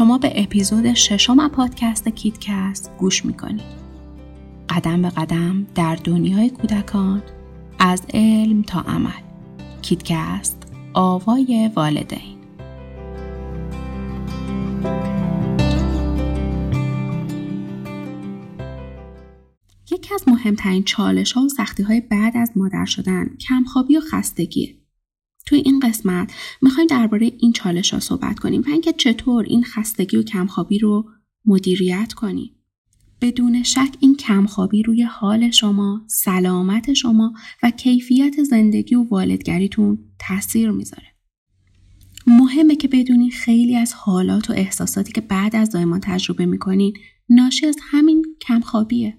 شما به اپیزود ششم پادکست کیدکست گوش می‌کنید. قدم به قدم در دنیای کودکان از علم تا عمل. کیدکست آوای والدین یکی از مهمترین چالش ها و سختی های بعد از مادر شدن کمخوابی و خستگیه. توی این قسمت می‌خوایم درباره این چالش ها صحبت کنیم و اینکه چطور این خستگی و کمخوابی رو مدیریت کنیم. بدون شک این کمخوابی روی حال شما، سلامت شما و کیفیت زندگی و والدگریتون تاثیر می‌ذاره. مهمه که بدونین خیلی از حالات و احساساتی که بعد از زایمان تجربه می‌کنین ناشی از همین کمخوابیه.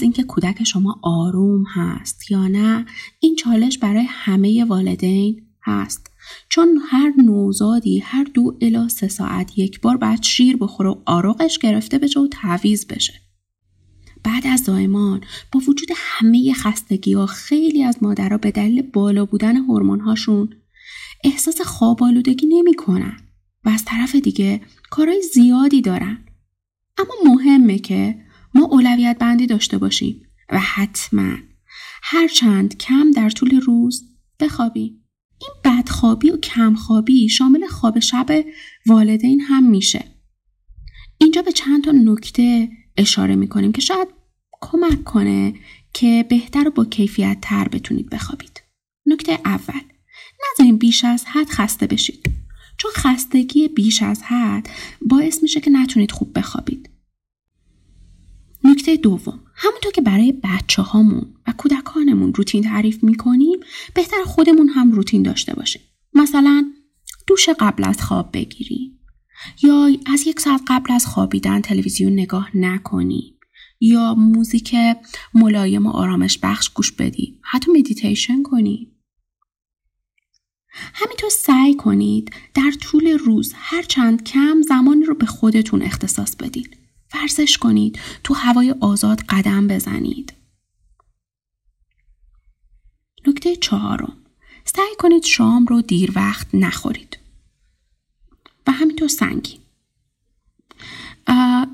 از اینکه کودک شما آروم هست یا نه این چالش برای همه والدین هست. چون هر نوزادی هر دو الا سه ساعت یک بار باید شیر بخوره و آروغش گرفته بشه و تعویز بشه. بعد از زایمان با وجود همه خستگی ها خیلی از مادرها به دلیل بالا بودن هورمون هاشون احساس خواب آلودگی نمی‌کنن و از طرف دیگه کارهای زیادی دارن. اما مهمه که ما اولویت بندی داشته باشیم و حتما هرچند کم در طول روز بخوابیم. این بدخوابی و کمخوابی شامل خواب شب والدین هم میشه. اینجا به چند تا نکته اشاره می‌کنیم که شاید کمک کنه که بهتر و با کیفیت تر بتونید بخوابید. نکته اول نذارین بیش از حد خسته بشید. چون خستگی بیش از حد باعث میشه که نتونید خوب بخوابید. نکته دوم همونطور که برای بچه هامون و کودکانمون روتین تعریف می‌کنیم بهتر خودمون هم روتین داشته باشیم. مثلا دوش قبل از خواب بگیریم یا از یک ساعت قبل از خوابیدن تلویزیون نگاه نکنیم یا موزیک ملایم و آرامش بخش گوش بدیم. حتی مدیتیشن کنیم. همینطور سعی کنید در طول روز هر چند کم زمانی رو به خودتون اختصاص بدید ورزش کنید. تو هوای آزاد قدم بزنید. نکته چهارم. سعی کنید شام رو دیر وقت نخورید. و همینطور سنگین.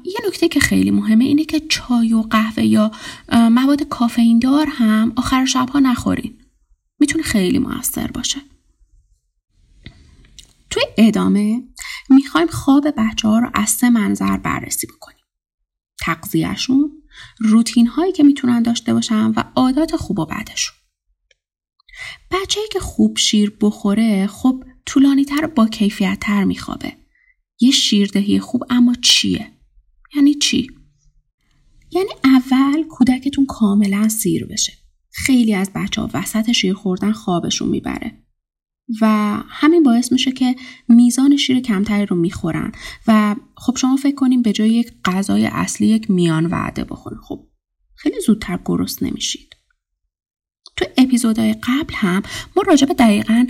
یه نکته که خیلی مهمه اینه که چای و قهوه یا مواد کافئین دار هم آخر شبها نخورین. می‌تونه خیلی موثر باشه. توی ادامه می‌خوایم خواب بچه ها رو از سه منظر بررسی بکنیم. تقضیهشون روتین هایی که می‌تونن داشته باشن و عادات خوب و بدشون بچه که خوب شیر بخوره خب طولانی تر با کیفیت تر میخوابه یه شیردهی خوب اما چیه؟ یعنی چی؟ یعنی اول کودکتون کاملا سیر بشه خیلی از بچه ها وسط شیر خوردن خوابشون می‌بره و همین باعث میشه که میزان شیر کمتری رو می‌خورن. و خب شما فکر کنیم به جای یک غذای اصلی یک میان وعده بخورین. خب خیلی زودتر گرست نمیشید. تو اپیزودهای قبل هم ما راجع به دقیقا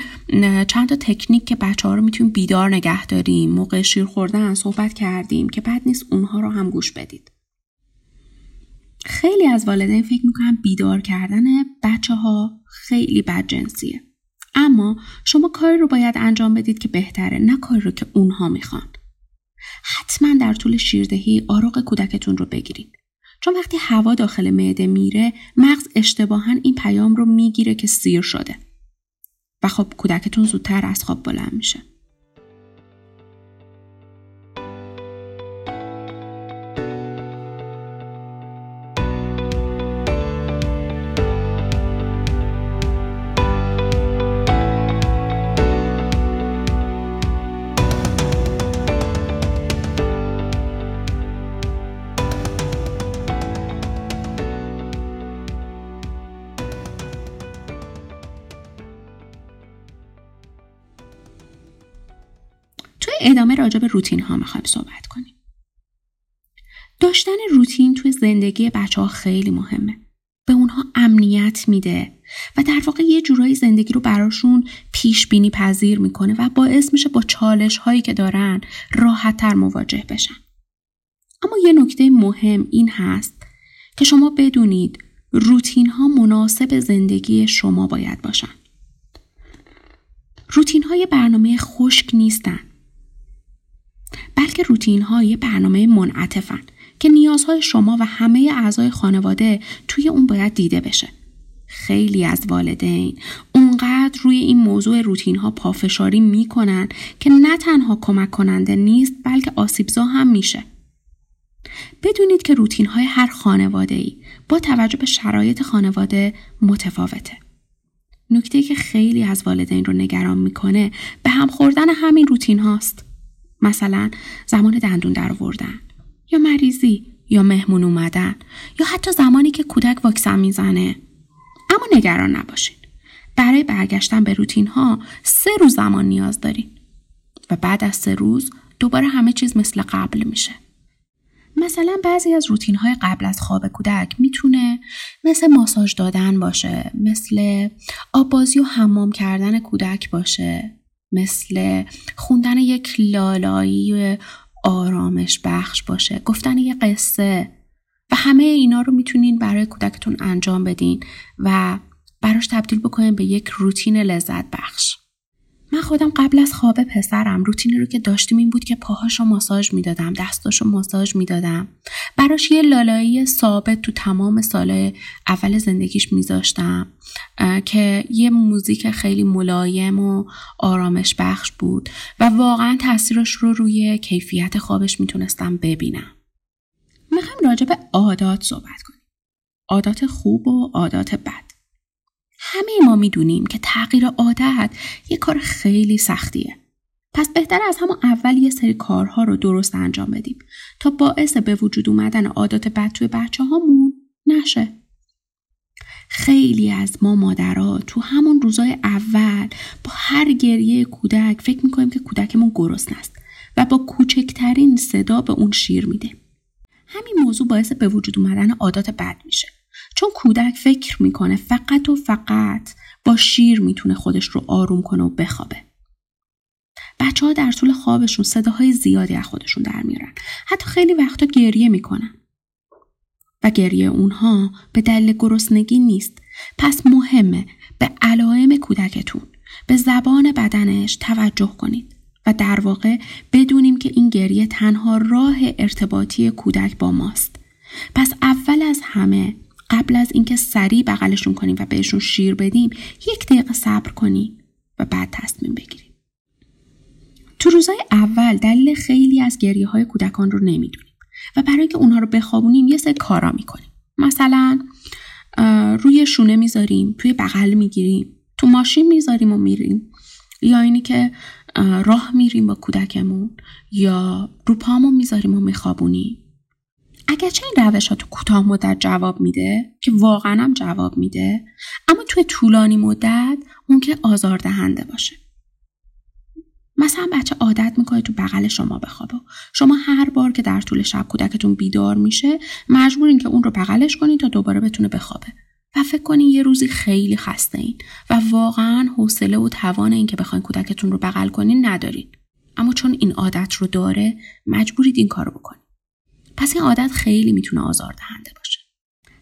چند تا تکنیک که بچه ها رو می‌تونیم بیدار نگه داریم موقع شیر خوردن صحبت کردیم که بعد نیست اونها رو هم گوش بدید. خیلی از والدین فکر می‌کنن بیدار کردن بچه ها خیلی بد جنسیه. اما شما کاری رو باید انجام بدید که بهتره نه کاری رو که اونها می‌خوان. حتما در طول شیردهی آروغ کودکتون رو بگیرید. چون وقتی هوا داخل معده میره مغز اشتباها این پیام رو می‌گیره که سیر شده. و خب کودکتون زودتر از خواب بلند میشه. ادامه راجع به روتین ها می‌خوایم صحبت کنیم. داشتن روتین توی زندگی بچه ها خیلی مهمه. به اونها امنیت میده و در واقع یه جورایی زندگی رو براشون پیش بینی پذیر می‌کنه و باعث میشه با چالش هایی که دارن راحت تر مواجه بشن. اما یه نکته مهم این هست که شما بدونید روتین ها مناسب زندگی شما باید باشن. روتین های برنامه خشک نیستن. بلکه روتین های برنامه منعطفن که نیازهای شما و همه اعضای خانواده توی اون باید دیده بشه. خیلی از والدین اونقدر روی این موضوع روتین ها پافشاری می‌کنن که نه تنها کمک کننده نیست بلکه آسیبزا هم میشه. بدونید که روتین های هر خانواده ای با توجه به شرایط خانواده متفاوته. نکته که خیلی از والدین رو نگران می‌کنه به هم خوردن همین روتین هاست. مثلا زمان دندون در آوردن یا مریضی یا مهمون اومدن یا حتی زمانی که کودک واکسن می‌زنه. اما نگران نباشید برای برگشتن به روتین ها سه روز زمان نیاز دارین و بعد از سه روز دوباره همه چیز مثل قبل میشه. مثلا بعضی از روتین های قبل از خواب کودک می‌تونه مثل ماساژ دادن باشه مثل آبازی و حمام کردن کودک باشه. مثل خوندن یک لالایی آرامش بخش باشه گفتن یه قصه. و همه اینا رو می‌تونین برای کودکتون انجام بدین و براش تبدیل بکنین به یک روتین لذت بخش. من خودم قبل از خواب پسرم روتینی رو که داشتیم این بود که پاهاشو ماساژ می‌دادم دستاشو ماساژ می‌دادم. براش یه لالایی ثابت تو تمام سال اول زندگیش میذاشتم که یه موزیک خیلی ملایم و آرامش بخش بود و واقعا تاثیرش رو روی کیفیت خوابش می‌تونستم ببینم. می‌خوایم راجع به عادات صحبت کنیم. عادات خوب و عادات بد. همه ما می‌دونیم که تغییر عادت یه کار خیلی سختیه. پس بهتر از همون اول یه سری کارها رو درست انجام بدیم تا باعث به وجود اومدن عادات بد توی بچه هامون نشه. خیلی از ما مادرها تو همون روزای اول با هر گریه کودک فکر می‌کنیم که کودکمون گرسنه است و با کوچکترین صدا به اون شیر میدیم. همین موضوع باعث به وجود اومدن عادات بد میشه. چون کودک فکر می‌کنه فقط و فقط با شیر می‌تونه خودش رو آروم کنه و بخوابه. بچه ها در طول خوابشون صداهای زیادی از خودشون در میارن. حتی خیلی وقتا گریه می‌کنن. و گریه اونها به دلیل گرسنگی نیست. پس مهمه به علائم کودکتون به زبان بدنش توجه کنید و در واقع بدونیم که این گریه تنها راه ارتباطی کودک با ماست. پس اول از همه قبل از اینکه سریع بغلشون کنیم و بهشون شیر بدیم یک دقیقه صبر کنیم و بعد تصمیم بگیریم تو روزای اول دلیل خیلی از گریه های کودکان رو نمی‌دونیم و برای اینکه اونها رو بخوابونیم یه سری کارا می‌کنیم. مثلا روی شونه می‌ذاریم توی بغل می‌گیریم تو ماشین می‌ذاریم و میریم. یا اینی که راه میریم با کودکمون یا رو پامون می‌ذاریم و میخوابونیم. اگرچه این روش ها تو کوتاه مدت جواب میده که واقعا هم جواب میده اما توی طولانی مدت ممکن آزاردهنده باشه. مثلا بچه عادت می‌کنه تو بغل شما بخوابه. شما هر بار که در طول شب کودکتون بیدار میشه مجبورین که اون رو بغلش کنید تا دوباره بتونه بخوابه. و فکر کنین یه روزی خیلی خسته این. و واقعا حوصله و توان این که بخواین کودکتون رو بغل کنین ندارین. اما چون این عادت رو داره مجبورید این کارو بکنید پس این عادت خیلی می‌تونه آزاردهنده باشه.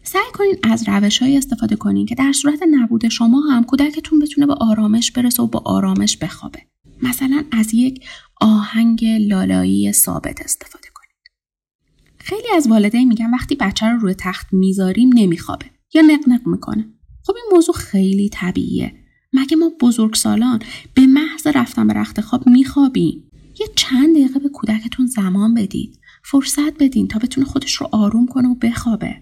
سعی کنین از روش های استفاده کنین که در صورت نبود شما هم کودکتون بتونه به آرامش برسه و با آرامش بخوابه. مثلا از یک آهنگ لالایی ثابت استفاده کنید. خیلی از والدین میگن وقتی بچه رو روی تخت می‌ذاریم نمیخوابه یا نقنق می‌کنه. خب این موضوع خیلی طبیعیه. مگه ما بزرگسالان به محض رفتن به رخت خواب میخوابیم؟ یه چند دقیقه به کودکتون زمان بدید. فرصت بدین تا بتونه خودش رو آروم کنه و بخوابه.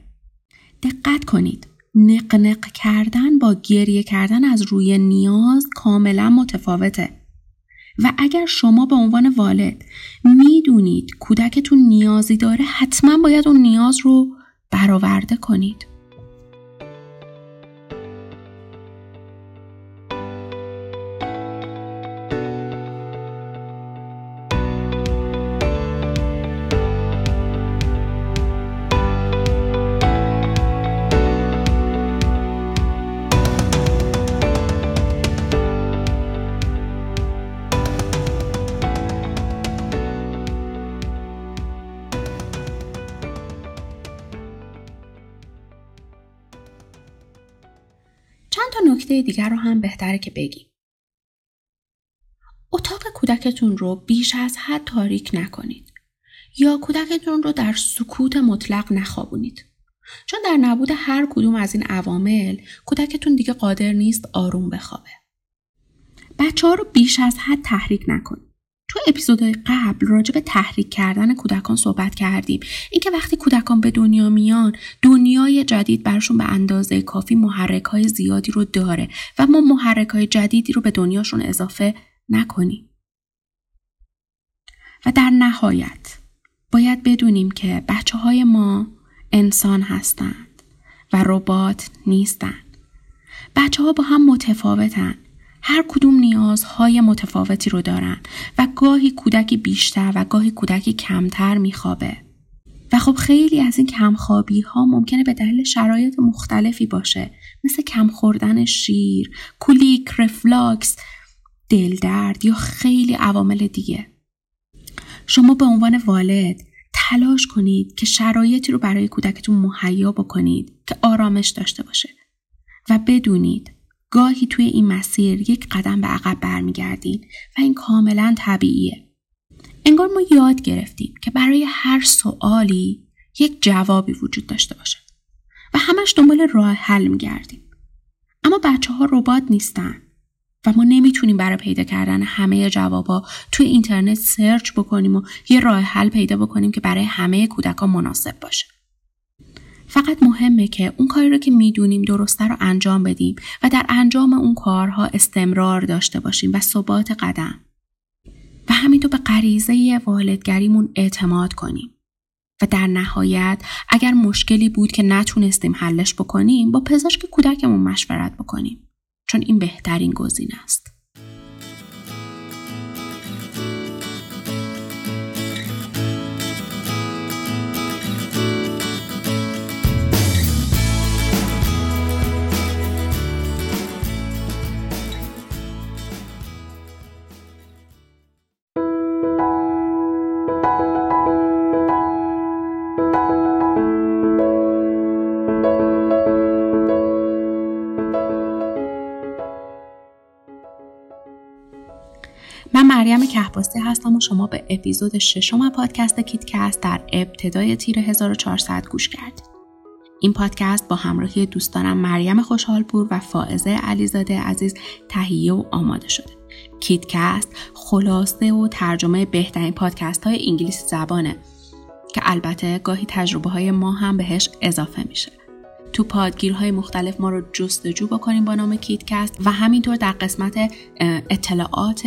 دقت کنید. نقنق کردن با گریه کردن از روی نیاز کاملا متفاوته. و اگر شما به عنوان والد می‌دونید کودکتون نیازی داره حتما باید اون نیاز رو برآورده کنید. نکته دیگر رو هم بهتره که بگیم. اتاق کودکتون رو بیش از حد تاریک نکنید یا کودکتون رو در سکوت مطلق نخوابونید. چون در نبود هر کدوم از این عوامل کودکتون دیگه قادر نیست آروم بخوابه. بچه ها رو بیش از حد تحریک نکنید. تو اپیزودهای قبل راجع به تحریک کردن کودکان صحبت کردیم. اینکه وقتی کودکان به دنیا میان دنیای جدید برشون به اندازه کافی محرک های زیادی رو داره و ما محرک های جدیدی رو به دنیاشون اضافه نکنیم. و در نهایت باید بدونیم که بچه های ما انسان هستند و ربات نیستند. بچه ها با هم متفاوتند هر کدوم نیازهای متفاوتی رو دارن و گاهی کودکی بیشتر و گاهی کودکی کمتر میخوابه. و خب خیلی از این کمخوابی ها ممکنه به دلیل شرایط مختلفی باشه مثل کم خوردن شیر، کولیک، رفلاکس، دلدرد یا خیلی عوامل دیگه. شما به عنوان والد تلاش کنید که شرایطی رو برای کودکتون مهیا بکنید که آرامش داشته باشه و بدونید گاهی توی این مسیر یک قدم به عقب برمیگردین و این کاملا طبیعیه. انگار ما یاد گرفتیم که برای هر سوالی یک جوابی وجود داشته باشه و همش دنبال راه حل میگردیم. اما بچه ها ربات نیستن و ما نمی‌تونیم برای پیدا کردن همه جوابا توی اینترنت سرچ بکنیم و یه راه حل پیدا بکنیم که برای همه کودکان مناسب باشه. فقط مهمه که اون کاری رو که می‌دونیم درسته رو انجام بدیم و در انجام اون کارها استمرار داشته باشیم و ثبات قدم. و همینطور به غریزه والدگریمون اعتماد کنیم. و در نهایت اگر مشکلی بود که نتونستیم حلش بکنیم با پزشک کودکمون مشورت بکنیم. چون این بهترین گزینه است. کهباستی هستم و شما به اپیزود ششم پادکست کیدکست در ابتدای تیر 1400 گوش کردید. این پادکست با همراهی دوستانم مریم خوشحالپور و فائزه علیزاده عزیز تهیه و آماده شده. کیدکست خلاصه و ترجمه بهترین پادکست های انگلیسی زبانه که البته گاهی تجربه های ما هم بهش اضافه میشه. تو پادگیرهای مختلف ما رو جستجو بکنیم با نام کیدکست و همینطور در قسمت اطلاعات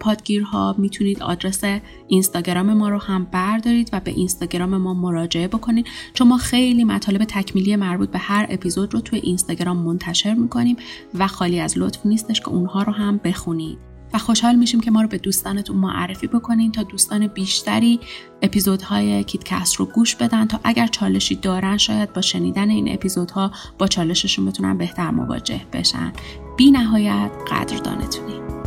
پادگیرها می‌تونید آدرس اینستاگرام ما رو هم بردارید و به اینستاگرام ما مراجعه بکنید. چون ما خیلی مطالب تکمیلی مربوط به هر اپیزود رو توی اینستاگرام منتشر می‌کنیم و خالی از لطف نیستش که اونها رو هم بخونید. و خوشحال میشیم که ما رو به دوستانتون معرفی بکنین تا دوستان بیشتری اپیزودهای کیتکست رو گوش بدن. تا اگر چالشی دارن شاید با شنیدن این اپیزودها با چالششون بتونن بهتر مواجه بشن. بی نهایت قدردانتونیم.